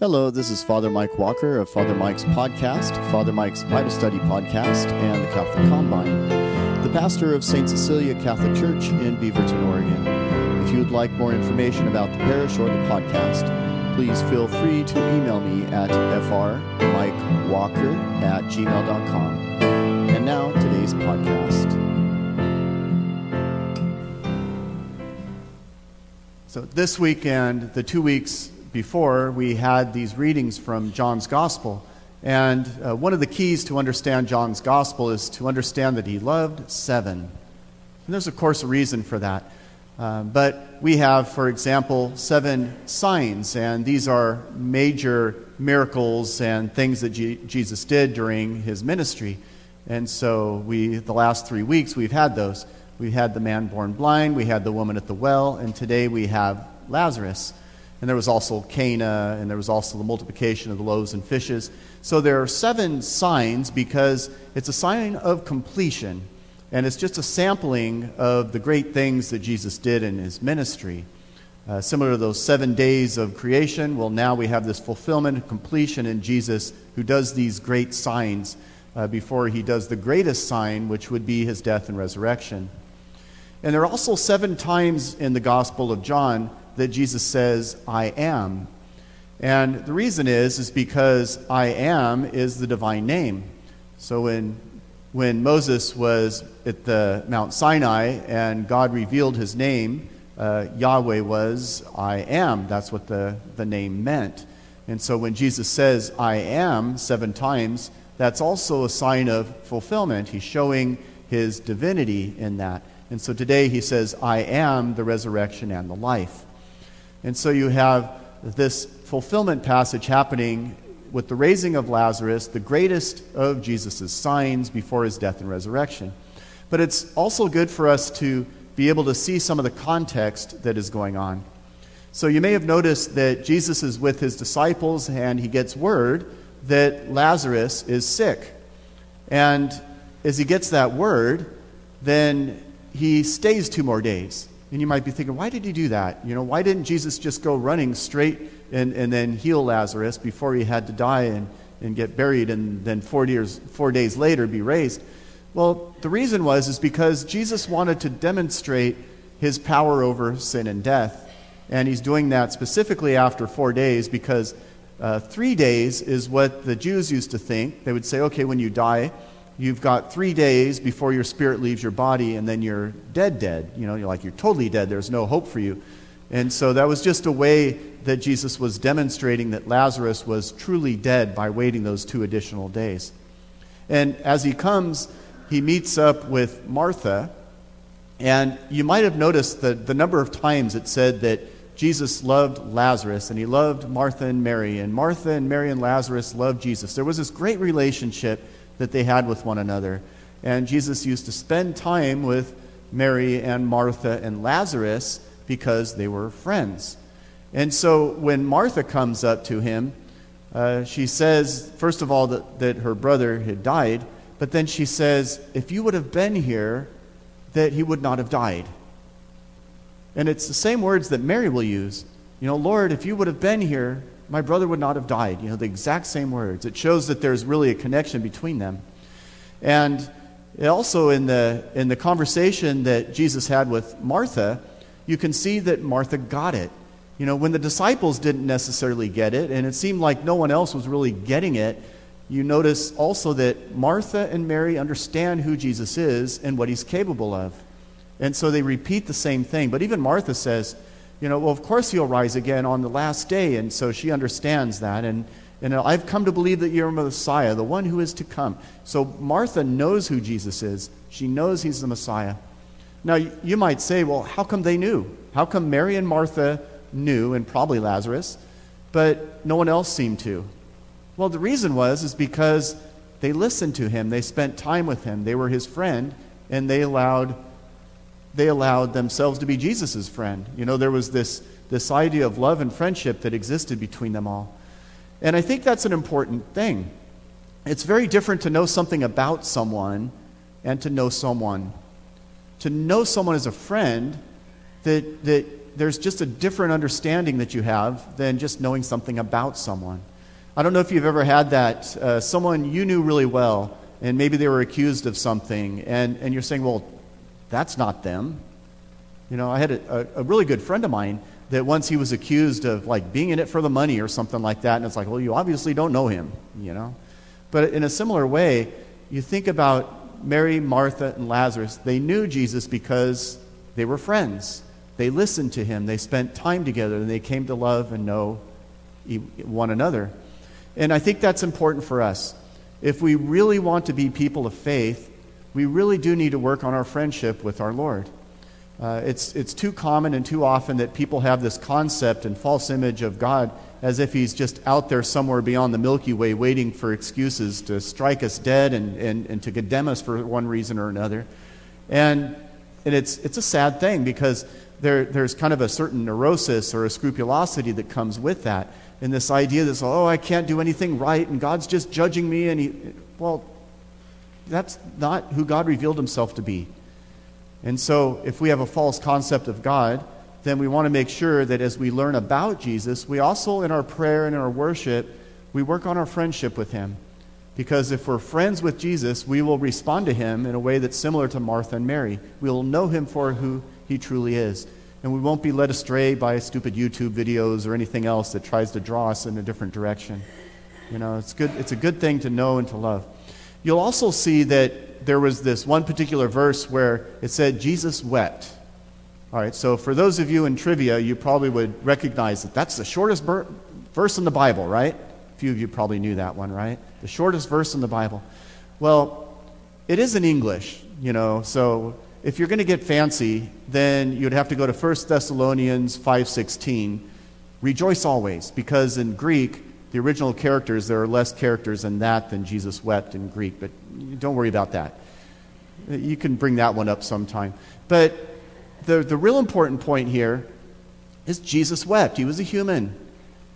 Hello, this is Father Mike Walker of Father Mike's podcast, Father Mike's Bible Study podcast, and the Catholic Combine, the pastor of St. Cecilia Catholic Church in Beaverton, Oregon. If you would like more information about the parish or the podcast, please feel free to email me at frmikewalker at gmail.com. And now, today's podcast. So, this weekend, the two weeks before, we had these readings from John's Gospel. And uh, one of the keys to understand John's Gospel is to understand that he loved seven. And there's, of course, a reason for that. Uh, but we have, for example, seven signs, and these are major miracles and things that G- Jesus did during his ministry. And so, we, the last three weeks, we've had those. We had the man born blind, we had the woman at the well, and today we have Lazarus. And there was also Cana, and there was also the multiplication of the loaves and fishes. So there are seven signs because it's a sign of completion. And it's just a sampling of the great things that Jesus did in his ministry. Uh, similar to those seven days of creation, well, now we have this fulfillment and completion in Jesus who does these great signs uh, before he does the greatest sign, which would be his death and resurrection. And there are also seven times in the Gospel of John that Jesus says, I am. And the reason is, is because I am is the divine name. So when, when Moses was at the Mount Sinai and God revealed his name, uh, Yahweh was I am. That's what the, the name meant. And so when Jesus says I am seven times, that's also a sign of fulfillment. He's showing his divinity in that. And so today he says, I am the resurrection and the life. And so you have this fulfillment passage happening with the raising of Lazarus, the greatest of Jesus' signs before his death and resurrection. But it's also good for us to be able to see some of the context that is going on. So you may have noticed that Jesus is with his disciples and he gets word that Lazarus is sick. And as he gets that word, then he stays two more days. And you might be thinking, why did he do that? You know, why didn't Jesus just go running straight and, and then heal Lazarus before he had to die and, and get buried and then four, years, four days later be raised? Well, the reason was is because Jesus wanted to demonstrate his power over sin and death. And he's doing that specifically after four days because uh, three days is what the Jews used to think. They would say, okay, when you die, you've got three days before your spirit leaves your body, and then you're dead, dead. You know, you're like, you're totally dead. There's no hope for you. And so that was just a way that Jesus was demonstrating that Lazarus was truly dead by waiting those two additional days. And as he comes, he meets up with Martha. And you might have noticed that the number of times it said that Jesus loved Lazarus and he loved Martha and Mary. And Martha and Mary and Lazarus loved Jesus. There was this great relationship that they had with one another. And Jesus used to spend time with Mary and Martha and Lazarus because they were friends. And so when Martha comes up to him, uh, she says, first of all, that, that her brother had died, but then she says, if you would have been here, that he would not have died. And it's the same words that Mary will use. You know, Lord, if you would have been here, my brother would not have died. You know, the exact same words. It shows that there's really a connection between them. And also in the, in the conversation that Jesus had with Martha, you can see that Martha got it. You know, when the disciples didn't necessarily get it, and it seemed like no one else was really getting it, you notice also that Martha and Mary understand who Jesus is and what he's capable of. And so they repeat the same thing. But even Martha says, you know, well, of course he'll rise again on the last day. And so she understands that. And, and I've come to believe that you're Messiah, the one who is to come. So Martha knows who Jesus is. She knows he's the Messiah. Now, you might say, well, how come they knew? How come Mary and Martha knew, and probably Lazarus, but no one else seemed to? Well, the reason was is because they listened to him. They spent time with him. They were his friend, and they allowed they allowed themselves to be Jesus' friend. You know, there was this, this idea of love and friendship that existed between them all. And I think that's an important thing. It's very different to know something about someone and to know someone. To know someone as a friend, that, that there's just a different understanding that you have than just knowing something about someone. I don't know if you've ever had that. Uh, someone you knew really well, and maybe they were accused of something, and, and you're saying, well, that's not them. You know, I had a, a, really good friend of mine that once he was accused of like being in it for the money or something like that, and it's like, well, you obviously don't know him, you know. But in a similar way, you think about Mary, Martha, and Lazarus. They knew Jesus because they were friends. They listened to him. They spent time together, and they came to love and know one another. And I think that's important for us. If we really want to be people of faith, we really do need to work on our friendship with our Lord. Uh, it's, it's too common and too often that people have this concept and false image of God as if He's just out there somewhere beyond the Milky Way waiting for excuses to strike us dead and, and, and to condemn us for one reason or another. And, and it's, it's a sad thing because there, there's kind of a certain neurosis or a scrupulosity that comes with that. And this idea that, oh, I can't do anything right and God's just judging me. And he, well, that's not who God revealed himself to be. And so, if we have a false concept of God, then we want to make sure that as we learn about Jesus, we also, in our prayer and in our worship, we work on our friendship with him. Because if we're friends with Jesus, we will respond to him in a way that's similar to Martha and Mary. We will know him for who he truly is. And we won't be led astray by stupid YouTube videos or anything else that tries to draw us in a different direction. You know, it's, good, it's a good thing to know and to love. You'll also see that there was this one particular verse where it said Jesus wept. All right, so for those of you in trivia, you probably would recognize that that's the shortest ber- verse in the Bible, right? A few of you probably knew that one, right? The shortest verse in the Bible. Well, it is in English, you know, so if you're going to get fancy, then you'd have to go to 1 Thessalonians 5:16. Rejoice always, because in Greek, the original characters, there are less characters in that than Jesus wept in Greek, but don't worry about that. You can bring that one up sometime. But the, the real important point here is Jesus wept. He was a human.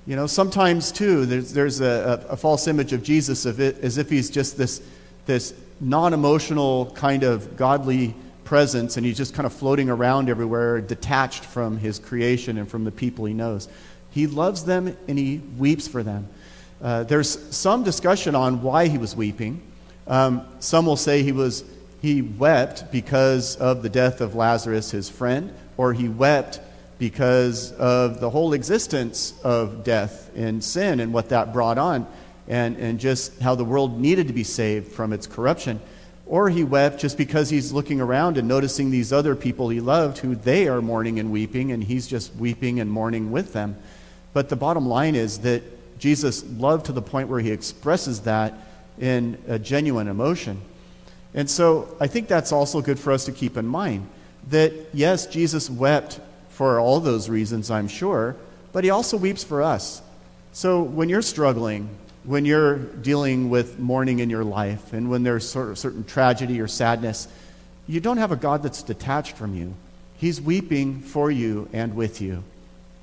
You know, sometimes, too, there's, there's a, a, false image of Jesus of it, as if he's just this, this non emotional kind of godly presence and he's just kind of floating around everywhere, detached from his creation and from the people he knows. He loves them and he weeps for them. Uh, there's some discussion on why he was weeping. Um, some will say he, was, he wept because of the death of Lazarus, his friend, or he wept because of the whole existence of death and sin and what that brought on, and, and just how the world needed to be saved from its corruption. Or he wept just because he's looking around and noticing these other people he loved who they are mourning and weeping, and he's just weeping and mourning with them. But the bottom line is that Jesus loved to the point where he expresses that in a genuine emotion. And so I think that's also good for us to keep in mind that yes, Jesus wept for all those reasons, I'm sure, but he also weeps for us. So when you're struggling, when you're dealing with mourning in your life, and when there's sort of certain tragedy or sadness, you don't have a God that's detached from you. He's weeping for you and with you.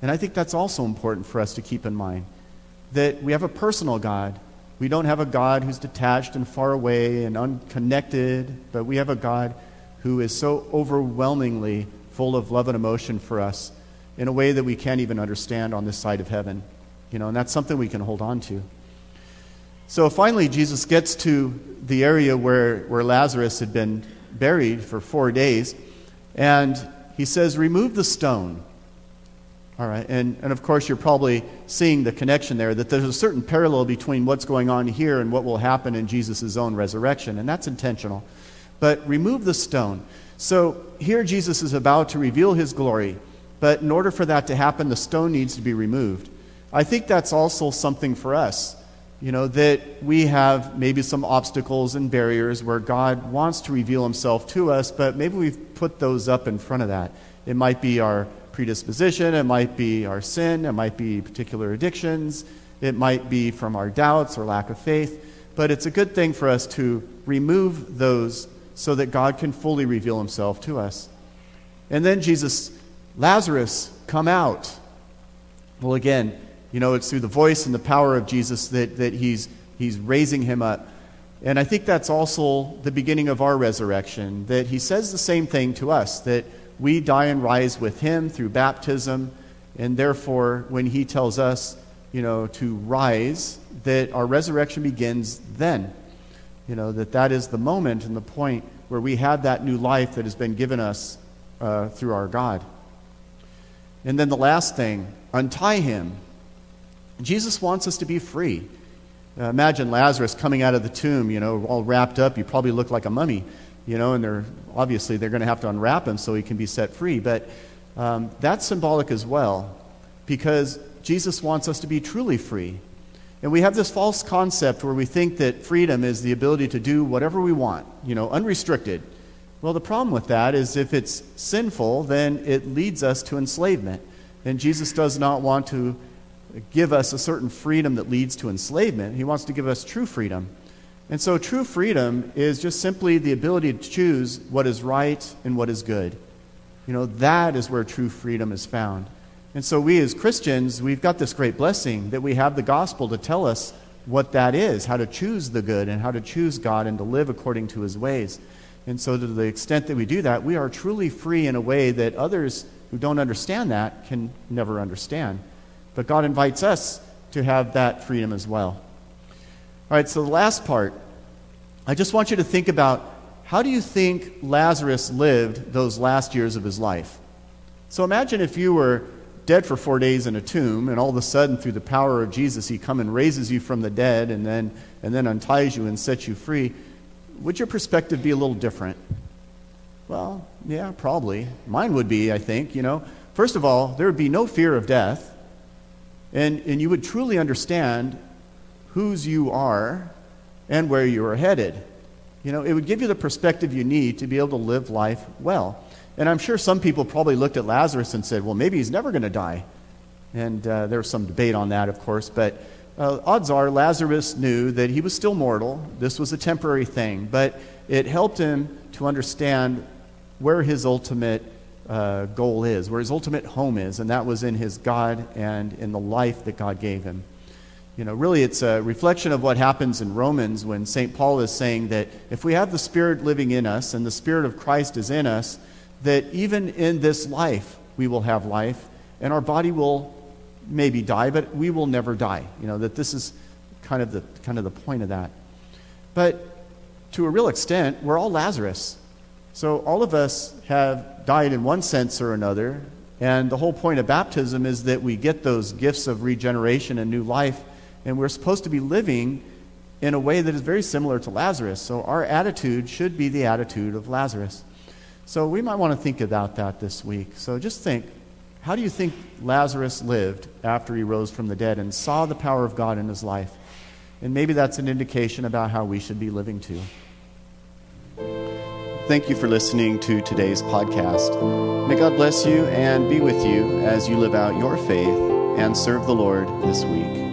And I think that's also important for us to keep in mind that we have a personal God. We don't have a God who's detached and far away and unconnected, but we have a God who is so overwhelmingly full of love and emotion for us in a way that we can't even understand on this side of heaven. You know, and that's something we can hold on to. So finally, Jesus gets to the area where, where Lazarus had been buried for four days, and he says, Remove the stone. All right, and, and of course, you're probably seeing the connection there that there's a certain parallel between what's going on here and what will happen in Jesus' own resurrection, and that's intentional. But remove the stone. So here Jesus is about to reveal his glory, but in order for that to happen, the stone needs to be removed. I think that's also something for us. You know, that we have maybe some obstacles and barriers where God wants to reveal himself to us, but maybe we've put those up in front of that. It might be our predisposition, it might be our sin, it might be particular addictions, it might be from our doubts or lack of faith. But it's a good thing for us to remove those so that God can fully reveal himself to us. And then Jesus, Lazarus, come out. Well, again, you know, it's through the voice and the power of Jesus that, that he's, he's raising him up. And I think that's also the beginning of our resurrection, that he says the same thing to us, that we die and rise with him through baptism, and therefore, when he tells us, you know, to rise, that our resurrection begins then. You know, that that is the moment and the point where we have that new life that has been given us uh, through our God. And then the last thing untie him. Jesus wants us to be free. Uh, imagine Lazarus coming out of the tomb, you know, all wrapped up. You probably look like a mummy, you know, and they're obviously they're going to have to unwrap him so he can be set free. But um, that's symbolic as well because Jesus wants us to be truly free. And we have this false concept where we think that freedom is the ability to do whatever we want, you know, unrestricted. Well, the problem with that is if it's sinful, then it leads us to enslavement. And Jesus does not want to give us a certain freedom that leads to enslavement. He wants to give us true freedom. And so, true freedom is just simply the ability to choose what is right and what is good. You know, that is where true freedom is found. And so, we as Christians, we've got this great blessing that we have the gospel to tell us what that is, how to choose the good and how to choose God and to live according to his ways. And so, to the extent that we do that, we are truly free in a way that others who don't understand that can never understand. But God invites us to have that freedom as well. All right, so the last part, I just want you to think about how do you think Lazarus lived those last years of his life? So imagine if you were dead for four days in a tomb, and all of a sudden, through the power of Jesus, he come and raises you from the dead and then, and then unties you and sets you free. Would your perspective be a little different? Well, yeah, probably. Mine would be, I think, you know. First of all, there would be no fear of death, and, and you would truly understand whose you are and where you are headed. You know, it would give you the perspective you need to be able to live life well. And I'm sure some people probably looked at Lazarus and said, well, maybe he's never going to die. And uh, there was some debate on that, of course. But uh, odds are Lazarus knew that he was still mortal. This was a temporary thing. But it helped him to understand where his ultimate uh, goal is, where his ultimate home is. And that was in his God and in the life that God gave him. You know, really, it's a reflection of what happens in Romans when St. Paul is saying that if we have the Spirit living in us and the Spirit of Christ is in us, that even in this life we will have life and our body will maybe die, but we will never die. You know, that this is kind of the, kind of the point of that. But to a real extent, we're all Lazarus. So all of us have died in one sense or another. And the whole point of baptism is that we get those gifts of regeneration and new life and we're supposed to be living in a way that is very similar to Lazarus. So our attitude should be the attitude of Lazarus. So we might want to think about that this week. So just think how do you think Lazarus lived after he rose from the dead and saw the power of God in his life? And maybe that's an indication about how we should be living too. Thank you for listening to today's podcast. May God bless you and be with you as you live out your faith and serve the Lord this week.